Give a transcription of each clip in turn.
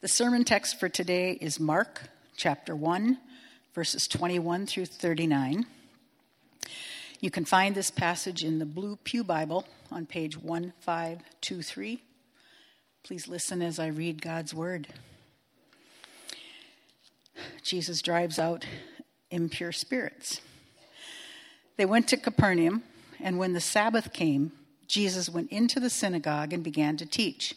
The sermon text for today is Mark chapter 1, verses 21 through 39. You can find this passage in the Blue Pew Bible on page 1523. Please listen as I read God's word. Jesus drives out impure spirits. They went to Capernaum, and when the Sabbath came, Jesus went into the synagogue and began to teach.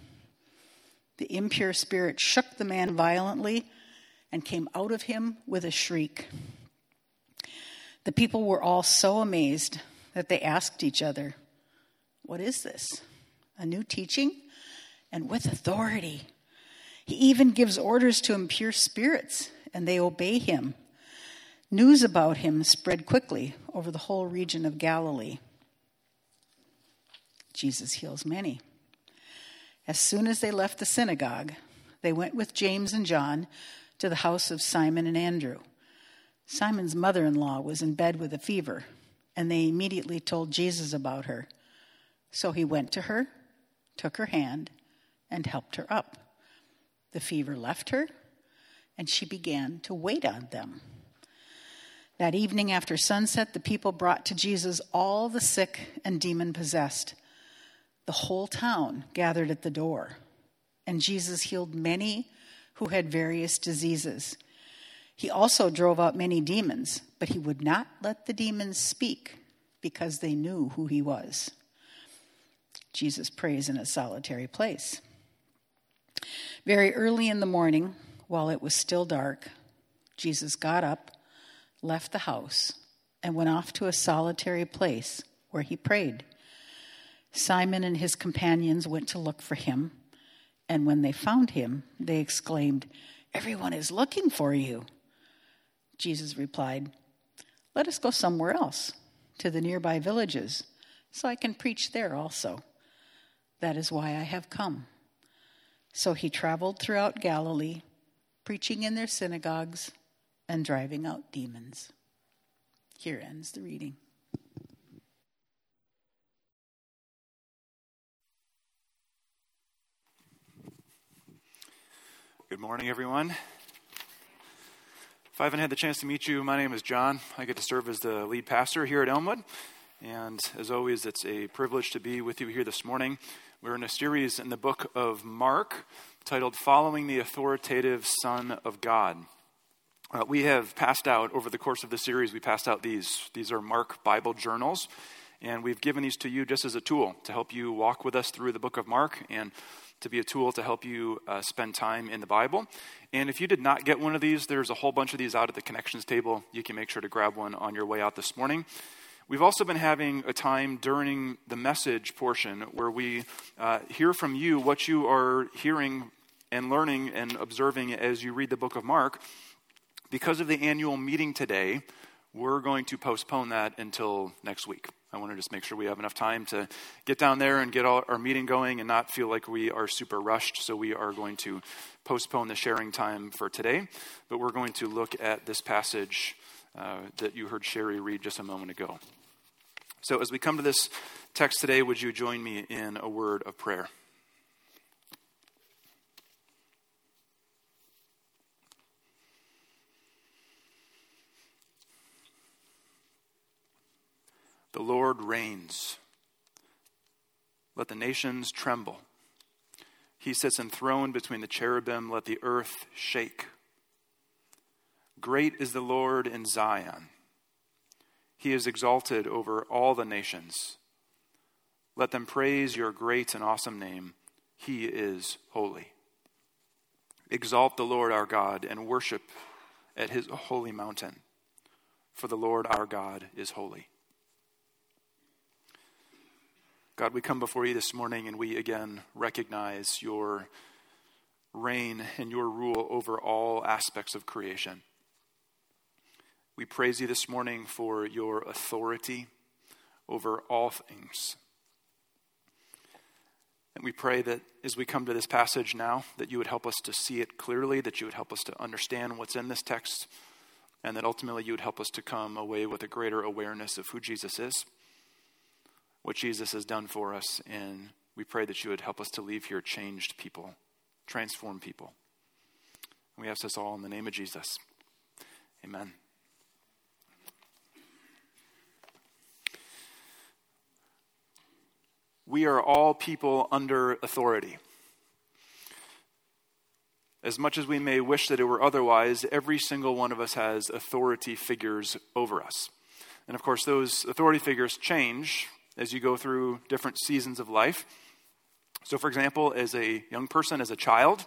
The impure spirit shook the man violently and came out of him with a shriek. The people were all so amazed that they asked each other, What is this? A new teaching? And with authority. He even gives orders to impure spirits, and they obey him. News about him spread quickly over the whole region of Galilee. Jesus heals many. As soon as they left the synagogue, they went with James and John to the house of Simon and Andrew. Simon's mother in law was in bed with a fever, and they immediately told Jesus about her. So he went to her, took her hand, and helped her up. The fever left her, and she began to wait on them. That evening after sunset, the people brought to Jesus all the sick and demon possessed the whole town gathered at the door, and Jesus healed many who had various diseases. He also drove out many demons, but he would not let the demons speak because they knew who he was. Jesus prays in a solitary place. Very early in the morning, while it was still dark, Jesus got up, left the house, and went off to a solitary place where he prayed. Simon and his companions went to look for him, and when they found him, they exclaimed, Everyone is looking for you. Jesus replied, Let us go somewhere else, to the nearby villages, so I can preach there also. That is why I have come. So he traveled throughout Galilee, preaching in their synagogues and driving out demons. Here ends the reading. Good morning, everyone. If I haven't had the chance to meet you, my name is John. I get to serve as the lead pastor here at Elmwood. And as always, it's a privilege to be with you here this morning. We're in a series in the book of Mark titled Following the Authoritative Son of God. Uh, we have passed out, over the course of the series, we passed out these. These are Mark Bible journals. And we've given these to you just as a tool to help you walk with us through the book of Mark and to be a tool to help you uh, spend time in the Bible. And if you did not get one of these, there's a whole bunch of these out at the connections table. You can make sure to grab one on your way out this morning. We've also been having a time during the message portion where we uh, hear from you what you are hearing and learning and observing as you read the book of Mark. Because of the annual meeting today, we're going to postpone that until next week. I want to just make sure we have enough time to get down there and get our meeting going and not feel like we are super rushed. So we are going to postpone the sharing time for today, but we're going to look at this passage uh, that you heard Sherry read just a moment ago. So as we come to this text today, would you join me in a word of prayer? The Lord reigns. Let the nations tremble. He sits enthroned between the cherubim. Let the earth shake. Great is the Lord in Zion. He is exalted over all the nations. Let them praise your great and awesome name. He is holy. Exalt the Lord our God and worship at his holy mountain, for the Lord our God is holy. God, we come before you this morning and we again recognize your reign and your rule over all aspects of creation. We praise you this morning for your authority over all things. And we pray that as we come to this passage now, that you would help us to see it clearly, that you would help us to understand what's in this text, and that ultimately you would help us to come away with a greater awareness of who Jesus is, what Jesus has done for us, and we pray that you would help us to leave here changed people, transformed people. we ask this all in the name of Jesus. Amen. we are all people under authority. As much as we may wish that it were otherwise, every single one of us has authority figures over us. And of course, those authority figures change as you go through different seasons of life. So, for example, as a young person, as a child,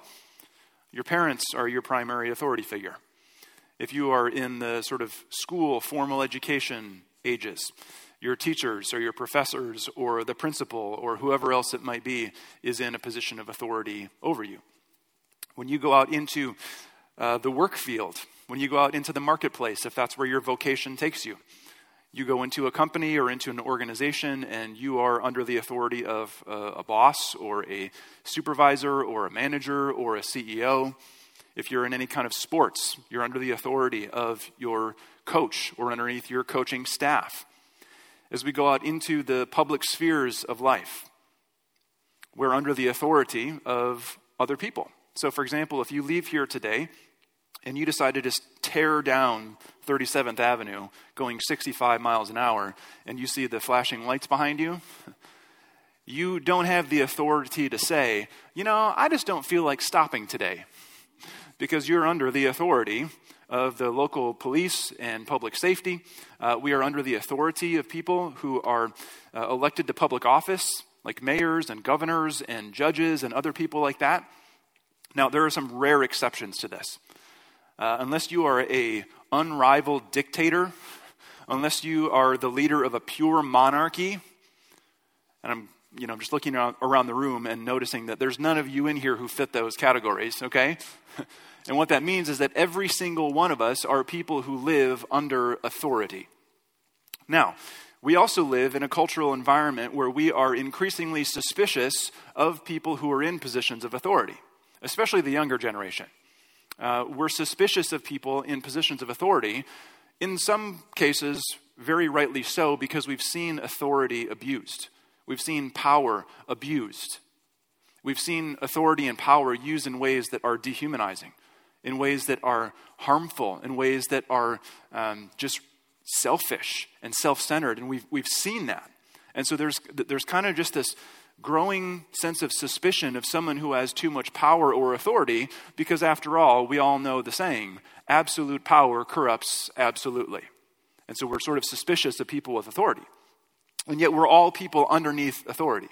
your parents are your primary authority figure. If you are in the sort of school, formal education ages, your teachers or your professors or the principal or whoever else it might be is in a position of authority over you. When you go out into uh, the work field, when you go out into the marketplace, if that's where your vocation takes you, you go into a company or into an organization and you are under the authority of a, boss or a supervisor or a manager or a CEO. If you're in any kind of sports, you're under the authority of your coach or underneath your coaching staff as we go out into the public spheres of life. We're under the authority of other people. So, for example, if you leave here today and you decide to just tear down 37th Avenue going 65 miles an hour and you see the flashing lights behind you, you don't have the authority to say, you know, I just don't feel like stopping today. Because you're under the authority of the local police and public safety. Uh, we are under the authority of people who are uh, elected to public office, like mayors and governors and judges and other people like that. Now, there are some rare exceptions to this. Uh, unless you are a unrivaled dictator, unless you are the leader of a pure monarchy, and I'm you know, I'm just looking around the room and noticing that there's none of you in here who fit those categories, okay? And what that means is that every single one of us are people who live under authority. Now, we also live in a cultural environment where we are increasingly suspicious of people who are in positions of authority, especially the younger generation. Uh, we're suspicious of people in positions of authority, in some cases, very rightly so, because we've seen authority abused. We've seen power abused. We've seen authority and power used in ways that are dehumanizing in ways that are harmful, in ways that are um, just selfish and self centered. And we've, we've seen that. And so there's, there's kind of just this growing sense of suspicion of someone who has too much power or authority, because after all, we all know the saying absolute power corrupts absolutely. And so we're sort of suspicious of people with authority. And yet we're all people underneath authority.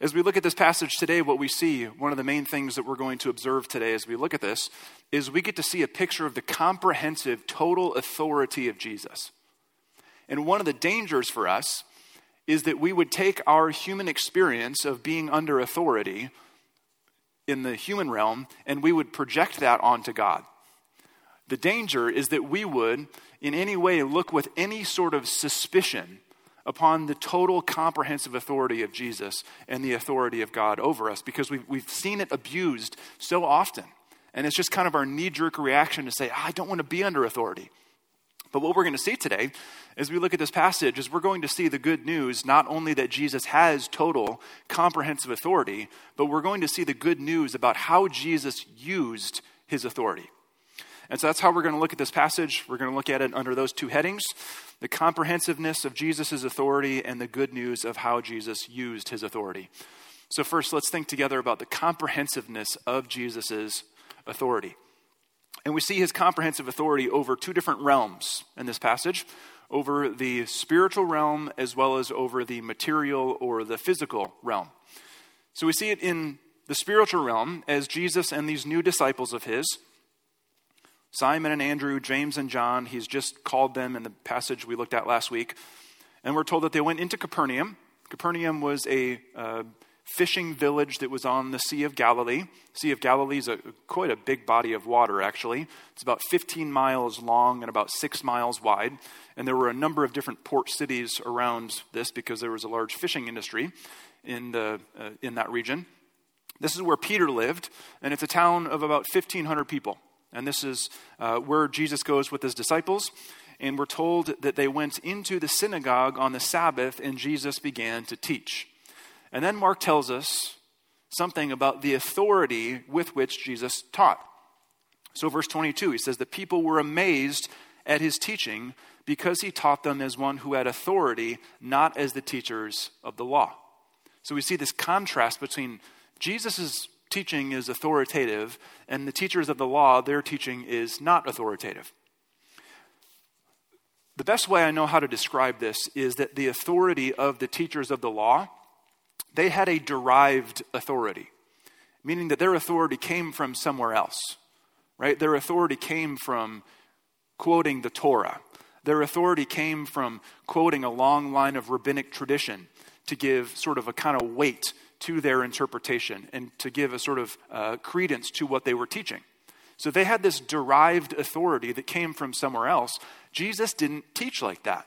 As we look at this passage today, what we see, one of the main things that we're going to observe today as we look at this, is we get to see a picture of the comprehensive, total authority of Jesus. And one of the dangers for us is that we would take our human experience of being under authority in the human realm and we would project that onto God. The danger is that we would, in any way, look with any sort of suspicion upon the total comprehensive authority of Jesus and the authority of God over us because we've, we've seen it abused so often. And it's just kind of our knee jerk reaction to say, ah, I don't want to be under authority. But what we're going to see today, as we look at this passage, is we're going to see the good news not only that Jesus has total, comprehensive authority, but we're going to see the good news about how Jesus used his authority. And so that's how we're going to look at this passage. We're going to look at it under those two headings the comprehensiveness of Jesus' authority and the good news of how Jesus used his authority. So, first, let's think together about the comprehensiveness of Jesus' authority. And we see his comprehensive authority over two different realms in this passage over the spiritual realm as well as over the material or the physical realm. So, we see it in the spiritual realm as Jesus and these new disciples of his Simon and Andrew, James and John, he's just called them in the passage we looked at last week. And we're told that they went into Capernaum. Capernaum was a uh, fishing village that was on the Sea of Galilee. Sea of Galilee is a, quite a big body of water, actually. It's about 15 miles long and about six miles wide. And there were a number of different port cities around this because there was a large fishing industry in, the, uh, in that region. This is where Peter lived, and it's a town of about 1,500 people. And this is uh, where Jesus goes with his disciples. And we're told that they went into the synagogue on the Sabbath, and Jesus began to teach. And then Mark tells us something about the authority with which Jesus taught. So, verse 22, he says, The people were amazed at his teaching because he taught them as one who had authority, not as the teachers of the law. So, we see this contrast between Jesus' teaching is authoritative, and the teachers of the law, their teaching is not authoritative. The best way I know how to describe this is that the authority of the teachers of the law they had a derived authority, meaning that their authority came from somewhere else, right? Their authority came from quoting the Torah. Their authority came from quoting a long line of rabbinic tradition to give sort of a kind of weight to their interpretation and to give a sort of uh, credence to what they were teaching. So they had this derived authority that came from somewhere else. Jesus didn't teach like that.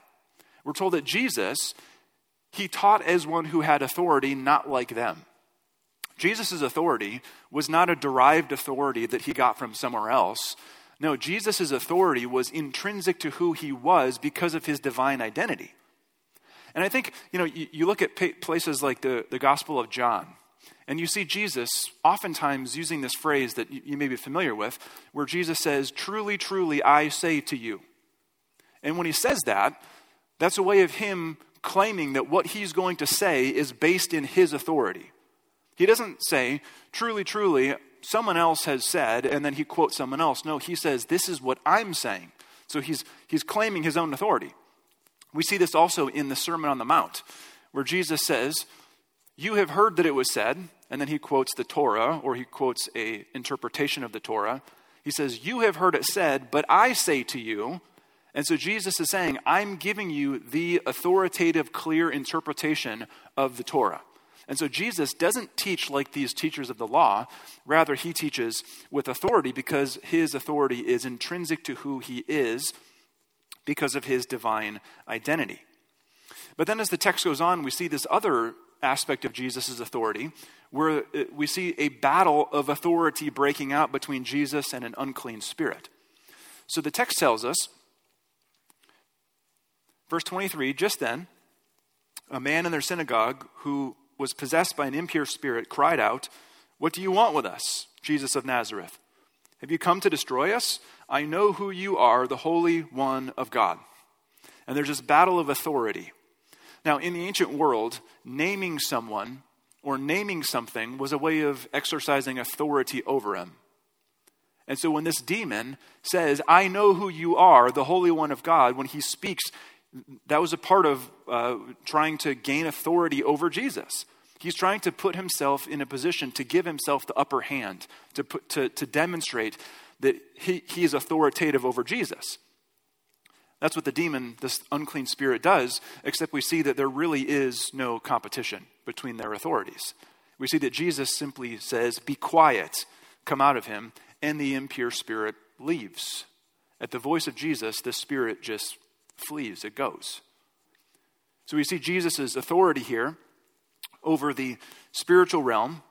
We're told that Jesus he taught as one who had authority, not like them. Jesus' authority was not a derived authority that he got from somewhere else. No, Jesus' authority was intrinsic to who he was because of his divine identity. And I think, you know, you, you look at places like the, the Gospel of John, and you see Jesus oftentimes using this phrase that you, you may be familiar with, where Jesus says, Truly, truly, I say to you. And when he says that, that's a way of him claiming that what he's going to say is based in his authority. He doesn't say, truly, truly, someone else has said, and then he quotes someone else. No, he says, this is what I'm saying. So he's, he's claiming his own authority. We see this also in the Sermon on the Mount, where Jesus says, You have heard that it was said, and then he quotes the Torah, or he quotes a interpretation of the Torah. He says, You have heard it said, but I say to you, and so Jesus is saying, I'm giving you the authoritative, clear interpretation of the Torah. And so Jesus doesn't teach like these teachers of the law. Rather, he teaches with authority because his authority is intrinsic to who he is because of his divine identity. But then as the text goes on, we see this other aspect of Jesus' authority where uh, we see a battle of authority breaking out between Jesus and an unclean spirit. So the text tells us Verse 23 Just then, a man in their synagogue who was possessed by an impure spirit cried out, What do you want with us, Jesus of Nazareth? Have you come to destroy us? I know who you are, the Holy One of God. And there's this battle of authority. Now, in the ancient world, naming someone or naming something was a way of exercising authority over him. And so when this demon says, I know who you are, the Holy One of God, when he speaks, that was a part of uh, trying to gain authority over Jesus. He's trying to put himself in a position to give himself the upper hand, to, put, to, to demonstrate that he, he is authoritative over Jesus. That's what the demon, this unclean spirit, does, except we see that there really is no competition between their authorities. We see that Jesus simply says, Be quiet, come out of him, and the impure spirit leaves. At the voice of Jesus, the spirit just flees, it goes. So we see Jesus' authority here over the spiritual realm,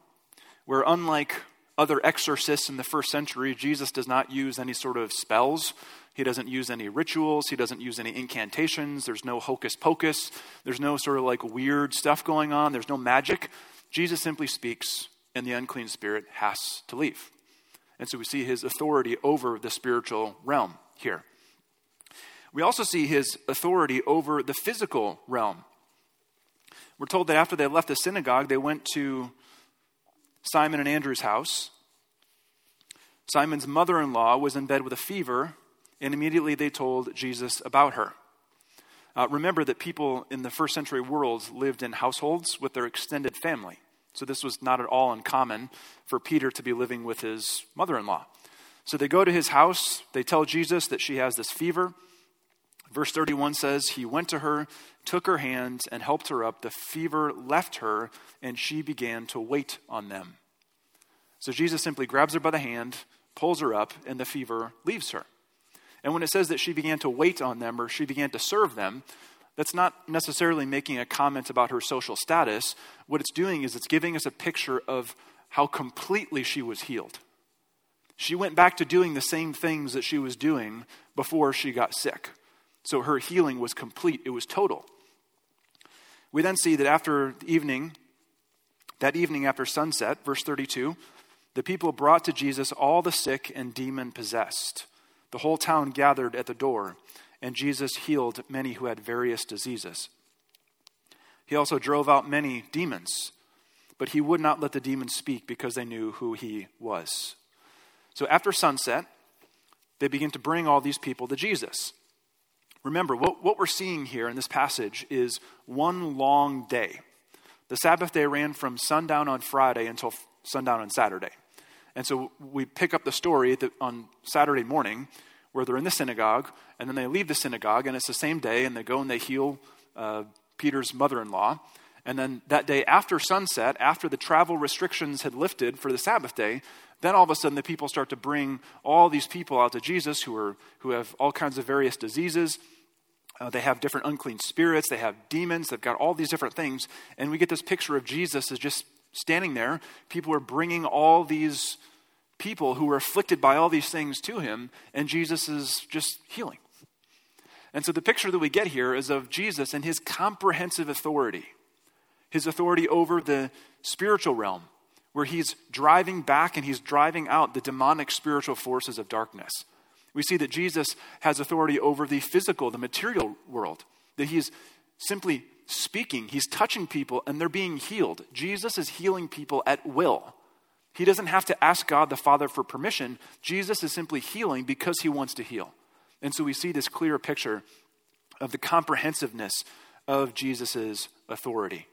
where unlike other exorcists in the first century, Jesus does not use any sort of spells. He doesn't use any rituals. He doesn't use any incantations. There's no hocus pocus. There's no sort of like weird stuff going on. There's no magic. Jesus simply speaks, and the unclean spirit has to leave. And so we see his authority over the spiritual realm here. We also see his authority over the physical realm. We're told that after they left the synagogue, they went to Simon and Andrew's house. Simon's mother in law was in bed with a fever, and immediately they told Jesus about her. Uh, remember that people in the first century world lived in households with their extended family. So this was not at all uncommon for Peter to be living with his mother in law. So they go to his house, they tell Jesus that she has this fever. Verse 31 says, He went to her, took her hand, and helped her up. The fever left her, and she began to wait on them. So Jesus simply grabs her by the hand, pulls her up, and the fever leaves her. And when it says that she began to wait on them or she began to serve them, that's not necessarily making a comment about her social status. What it's doing is it's giving us a picture of how completely she was healed. She went back to doing the same things that she was doing before she got sick. So her healing was complete, it was total. We then see that after evening, that evening after sunset, verse 32, the people brought to Jesus all the sick and demon possessed. The whole town gathered at the door, and Jesus healed many who had various diseases. He also drove out many demons, but he would not let the demons speak because they knew who he was. So after sunset, they begin to bring all these people to Jesus. Remember, what, what we're seeing here in this passage is one long day. The Sabbath day ran from sundown on Friday until sundown on Saturday. And so we pick up the story on Saturday morning where they're in the synagogue, and then they leave the synagogue, and it's the same day, and they go and they heal uh, Peter's mother in law. And then that day after sunset, after the travel restrictions had lifted for the Sabbath day, then all of a sudden the people start to bring all these people out to Jesus who, are, who have all kinds of various diseases. Uh, they have different unclean spirits, they have demons, they've got all these different things. And we get this picture of Jesus as just standing there. People are bringing all these people who are afflicted by all these things to him, and Jesus is just healing. And so the picture that we get here is of Jesus and his comprehensive authority, his authority over the spiritual realm, where he's driving back and he's driving out the demonic spiritual forces of darkness. We see that Jesus has authority over the physical, the material world, that he's simply speaking, he's touching people, and they're being healed. Jesus is healing people at will. He doesn't have to ask God the Father for permission. Jesus is simply healing because he wants to heal. And so we see this clear picture of the comprehensiveness of Jesus' authority.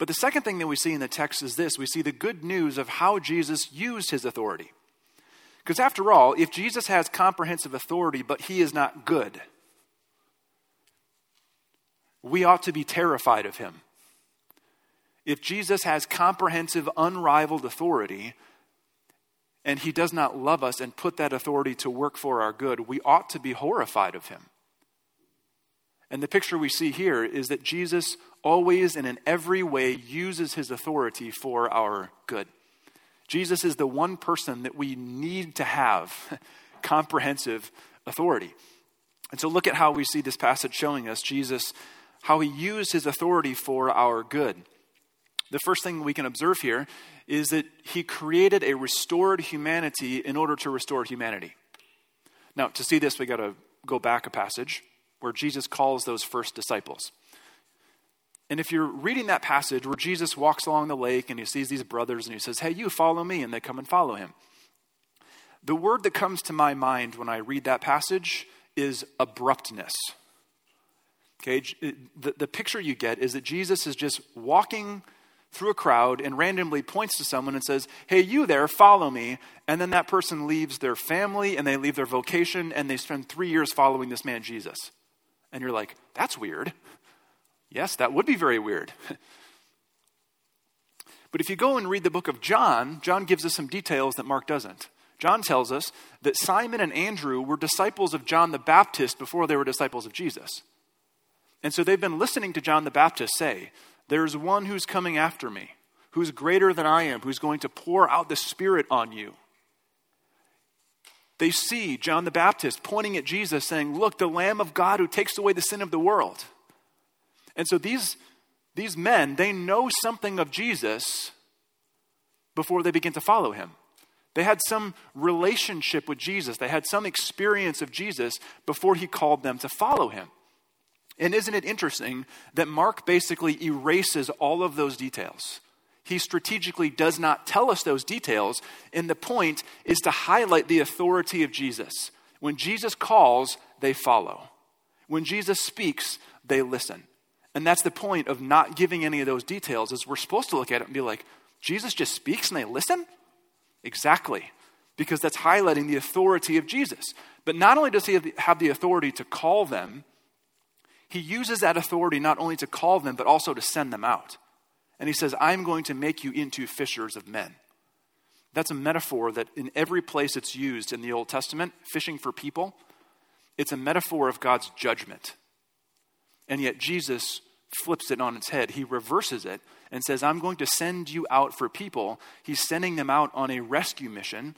But the second thing that we see in the text is this we see the good news of how Jesus used his authority. Because after all, if Jesus has comprehensive authority, but he is not good, we ought to be terrified of him. If Jesus has comprehensive, unrivaled authority, and he does not love us and put that authority to work for our good, we ought to be horrified of him. And the picture we see here is that Jesus always and in every way uses his authority for our good. Jesus is the one person that we need to have comprehensive authority. And so look at how we see this passage showing us Jesus, how he used his authority for our good. The first thing we can observe here is that he created a restored humanity in order to restore humanity. Now, to see this, we got to go back a passage where Jesus calls those first disciples. And if you're reading that passage where Jesus walks along the lake and he sees these brothers and he says, Hey, you follow me, and they come and follow him. The word that comes to my mind when I read that passage is abruptness. Okay, the, the picture you get is that Jesus is just walking through a crowd and randomly points to someone and says, Hey, you there, follow me. And then that person leaves their family and they leave their vocation and they spend three years following this man, Jesus. And you're like, That's weird. Yes, that would be very weird. but if you go and read the book of John, John gives us some details that Mark doesn't. John tells us that Simon and Andrew were disciples of John the Baptist before they were disciples of Jesus. And so they've been listening to John the Baptist say, There's one who's coming after me, who's greater than I am, who's going to pour out the Spirit on you. They see John the Baptist pointing at Jesus, saying, Look, the Lamb of God who takes away the sin of the world. And so these, these men, they know something of Jesus before they begin to follow him. They had some relationship with Jesus, they had some experience of Jesus before he called them to follow him. And isn't it interesting that Mark basically erases all of those details? He strategically does not tell us those details, and the point is to highlight the authority of Jesus. When Jesus calls, they follow. When Jesus speaks, they listen. And that's the point of not giving any of those details is we're supposed to look at it and be like, Jesus just speaks and they listen? Exactly. because that's highlighting the authority of Jesus. But not only does he have the authority to call them, he uses that authority not only to call them, but also to send them out. And he says, I'm going to make you into fishers of men. That's a metaphor that in every place it's used in the Old Testament, fishing for people, it's a metaphor of God's judgment. And yet Jesus flips it on its head. He reverses it and says, I'm going to send you out for people. He's sending them out on a rescue mission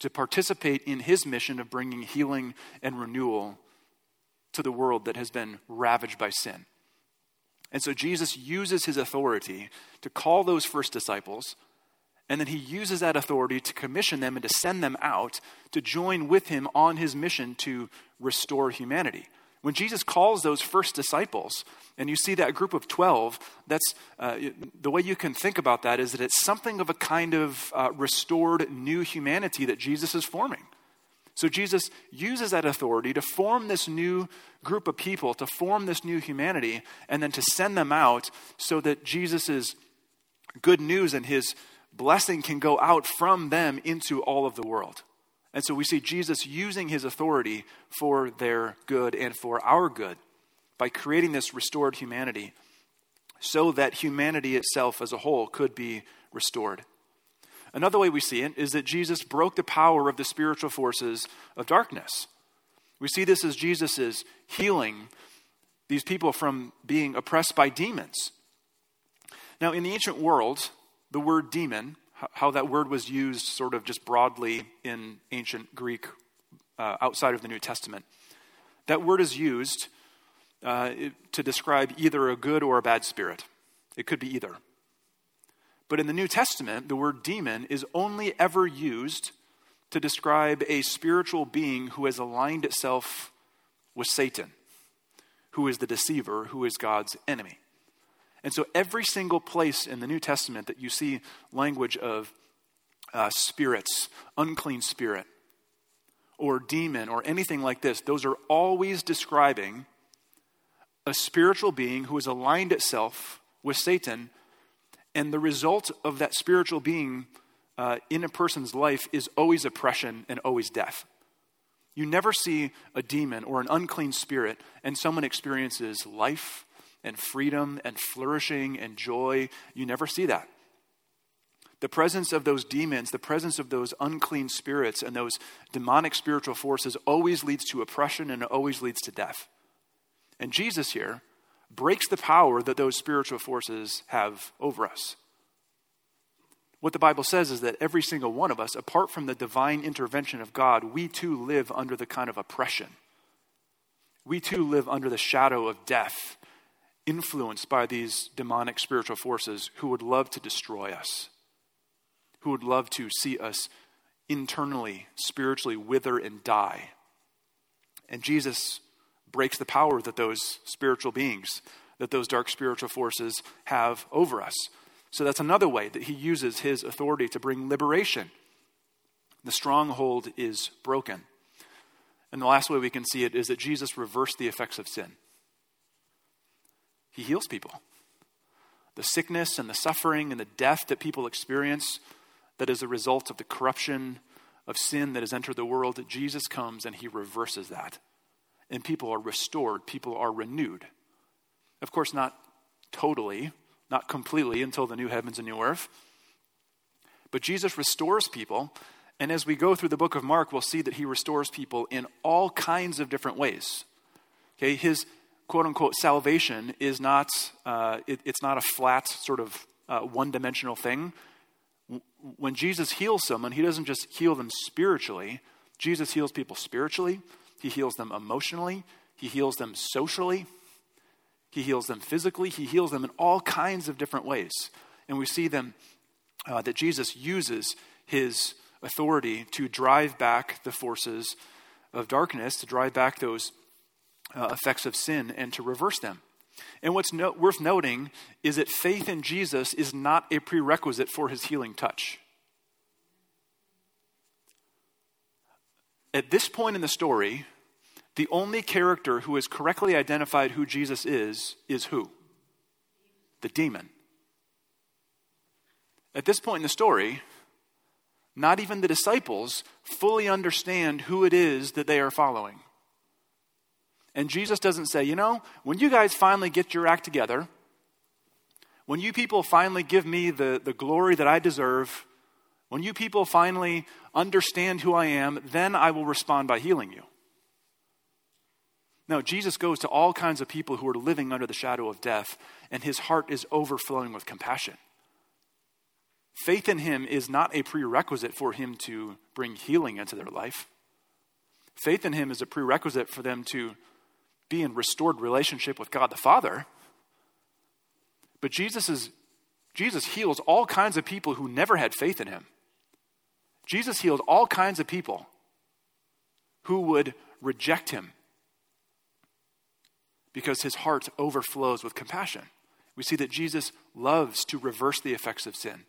to participate in his mission of bringing healing and renewal to the world that has been ravaged by sin. And so Jesus uses his authority to call those first disciples, and then he uses that authority to commission them and to send them out to join with him on his mission to restore humanity. When Jesus calls those first disciples, and you see that group of 12, that's uh, the way you can think about that is that it's something of a kind of uh, restored new humanity that Jesus is forming. So Jesus uses that authority to form this new group of people, to form this new humanity, and then to send them out so that Jesus' good news and his blessing can go out from them into all of the world. And so we see Jesus using his authority for their good and for our good by creating this restored humanity so that humanity itself as a whole could be restored. Another way we see it is that Jesus broke the power of the spiritual forces of darkness. We see this as Jesus is healing these people from being oppressed by demons. Now, in the ancient world, the word demon how that word was used sort of just broadly in ancient Greek uh, outside of the New Testament. That word is used uh, to describe either a good or a bad spirit. It could be either. But in the New Testament, the word demon is only ever used to describe a spiritual being who has aligned itself with Satan, who is the deceiver, who is God's enemy. And so, every single place in the New Testament that you see language of uh, spirits, unclean spirit, or demon, or anything like this, those are always describing a spiritual being who has aligned itself with Satan. And the result of that spiritual being uh, in a person's life is always oppression and always death. You never see a demon or an unclean spirit and someone experiences life and freedom and flourishing and joy. You never see that. The presence of those demons, the presence of those unclean spirits and those demonic spiritual forces always leads to oppression and always leads to death. And Jesus here breaks the power that those spiritual forces have over us. What the Bible says is that every single one of us, apart from the divine intervention of God, we too live under the kind of oppression. We too live under the shadow of death influenced by these demonic spiritual forces who would love to destroy us, who would love to see us internally, spiritually wither and die. And Jesus breaks the power that those spiritual beings, that those dark spiritual forces have over us. So that's another way that he uses his authority to bring liberation. The stronghold is broken. And the last way we can see it is that Jesus reversed the effects of sin. He heals people. The sickness and the suffering and the death that people experience that is a result of the corruption of sin that has entered the world, Jesus comes and he reverses that. And people are restored, people are renewed. Of course, not totally, not completely until the new heavens and new earth. But Jesus restores people. And as we go through the book of Mark, we'll see that he restores people in all kinds of different ways. Okay, his, quote unquote salvation is not, uh, it, it's not a flat, sort of uh, one dimensional thing. When Jesus heals someone, he doesn't just heal them spiritually, Jesus heals people spiritually, he heals them emotionally, he heals them socially, he heals them physically, he heals them in all kinds of different ways. And we see them uh, that Jesus uses his authority to drive back the forces of darkness, to drive back those uh, effects of sin and to reverse them. And what's no- worth noting is that faith in Jesus is not a prerequisite for his healing touch. At this point in the story, the only character who has correctly identified who Jesus is is who? The demon. At this point in the story, not even the disciples, fully understand who it is that they are following. And Jesus doesn't say, you know, when you guys finally get your act together, when you people finally give me the, the glory that I deserve, when you people finally understand who I am, then I will respond by healing you. No, Jesus goes to all kinds of people who are living under the shadow of death, and his heart is overflowing with compassion. Faith in him is not a prerequisite for him to bring healing into their life. Faith in him is a prerequisite for them to be in restored relationship with God the Father. But Jesus, is, Jesus heals all kinds of people who never had faith in him. Jesus healed all kinds of people who would reject him because his heart overflows with compassion. We see that Jesus loves to reverse the effects of sin.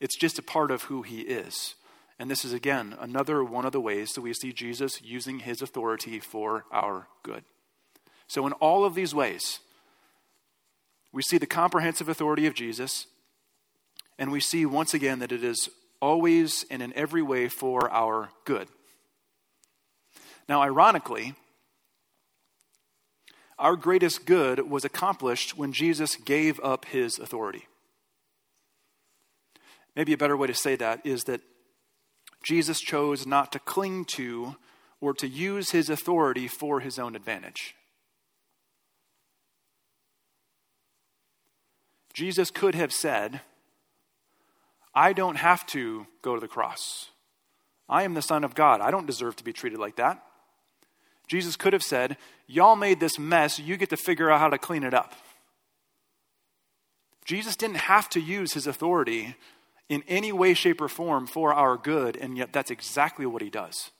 It's just a part of who he is. And this is, again, another one of the ways that we see Jesus using his authority for our good. So, in all of these ways, we see the comprehensive authority of Jesus, and we see once again that it is always and in every way for our good. Now, ironically, our greatest good was accomplished when Jesus gave up his authority. Maybe a better way to say that is that Jesus chose not to cling to or to use his authority for his own advantage. Jesus could have said, I don't have to go to the cross. I am the Son of God. I don't deserve to be treated like that. Jesus could have said, Y'all made this mess. You get to figure out how to clean it up. Jesus didn't have to use his authority in any way, shape, or form for our good, and yet that's exactly what he does.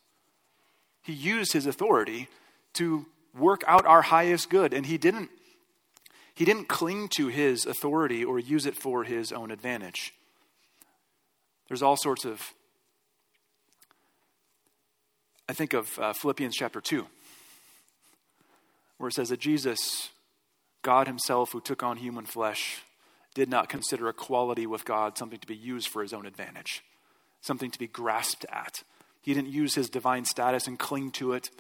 He used his authority to work out our highest good, and he didn't, he didn't cling to his authority or use it for his own advantage. There's all sorts of, I think of uh, Philippians chapter 2, where it says that Jesus, God Himself, who took on human flesh, did not consider equality with God something to be used for his own advantage, something to be grasped at. He didn't use his divine status and cling to it.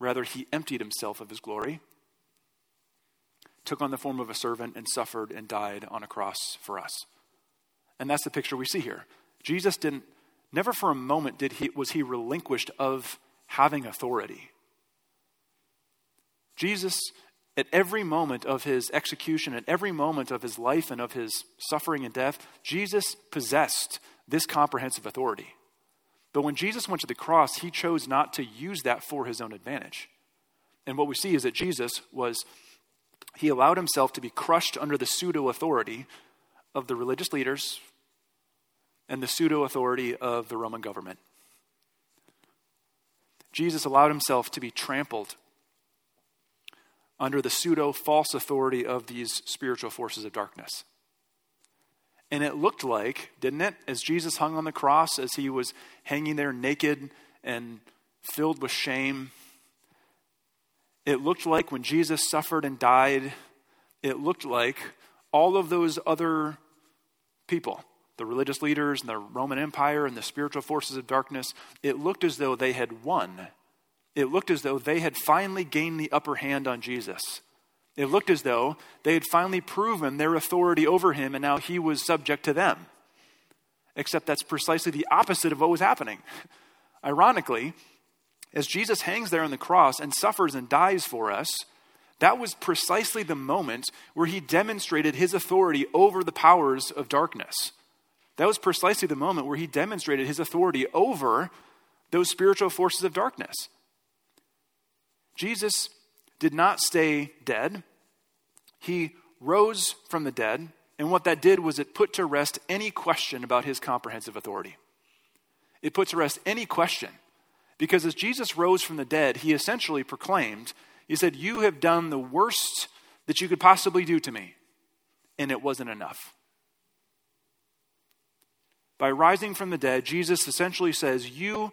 Rather, he emptied himself of his glory, took on the form of a servant, and suffered and died on a cross for us. And that's the picture we see here. Jesus didn't, never for a moment did he, was he relinquished of having authority. Jesus at every moment of his execution, at every moment of his life and of his suffering and death, Jesus possessed this comprehensive authority. But when Jesus went to the cross, he chose not to use that for his own advantage. And what we see is that Jesus was, he allowed himself to be crushed under the pseudo authority of the religious leaders and the pseudo authority of the Roman government. Jesus allowed himself to be trampled under the pseudo false authority of these spiritual forces of darkness. And it looked like, didn't it, as Jesus hung on the cross, as he was hanging there naked and filled with shame, it looked like when Jesus suffered and died, it looked like all of those other people, the religious leaders and the Roman Empire and the spiritual forces of darkness, it looked as though they had won it looked as though they had finally gained the upper hand on Jesus. It looked as though they had finally proven their authority over him and now he was subject to them. Except that's precisely the opposite of what was happening. Ironically, as Jesus hangs there on the cross and suffers and dies for us, that was precisely the moment where he demonstrated his authority over the powers of darkness. That was precisely the moment where he demonstrated his authority over those spiritual forces of darkness. Jesus did not stay dead, he rose from the dead. And what that did was it put to rest any question about his comprehensive authority. It put to rest any question. Because as Jesus rose from the dead, he essentially proclaimed, He said, You have done the worst that you could possibly do to me, and it wasn't enough. By rising from the dead, Jesus essentially says, You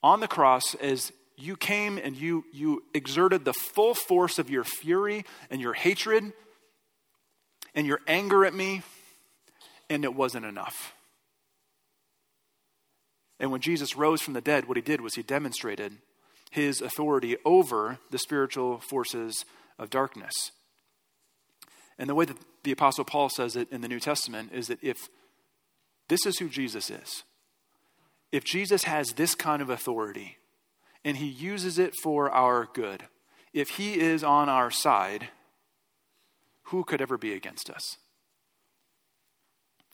on the cross, as you came and you, you exerted the full force of your fury and your hatred and your anger at me, and it wasn't enough. And when Jesus rose from the dead, what he did was he demonstrated his authority over the spiritual forces of darkness. And the way that the Apostle Paul says it in the New Testament is that if this is who Jesus is, if Jesus has this kind of authority and he uses it for our good, if he is on our side, who could ever be against us?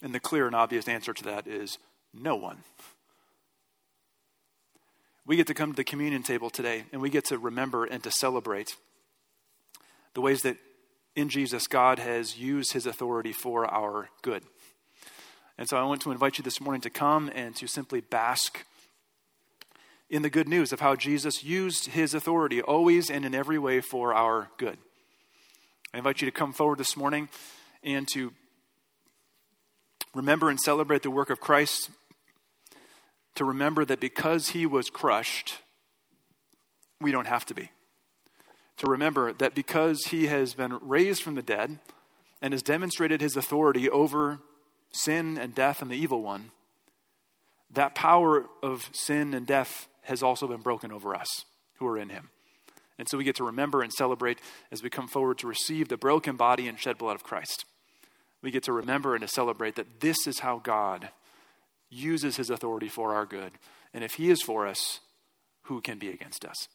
And the clear and obvious answer to that is no one. We get to come to the communion table today and we get to remember and to celebrate the ways that in Jesus God has used his authority for our good. And so I want to invite you this morning to come and to simply bask in the good news of how Jesus used his authority always and in every way for our good. I invite you to come forward this morning and to remember and celebrate the work of Christ, to remember that because he was crushed, we don't have to be. To remember that because he has been raised from the dead and has demonstrated his authority over sin and death and the evil one, that power of sin and death has also been broken over us who are in him. And so we get to remember and celebrate as we come forward to receive the broken body and shed blood of Christ. We get to remember and to celebrate that this is how God uses his authority for our good. And if he is for us, who can be against us?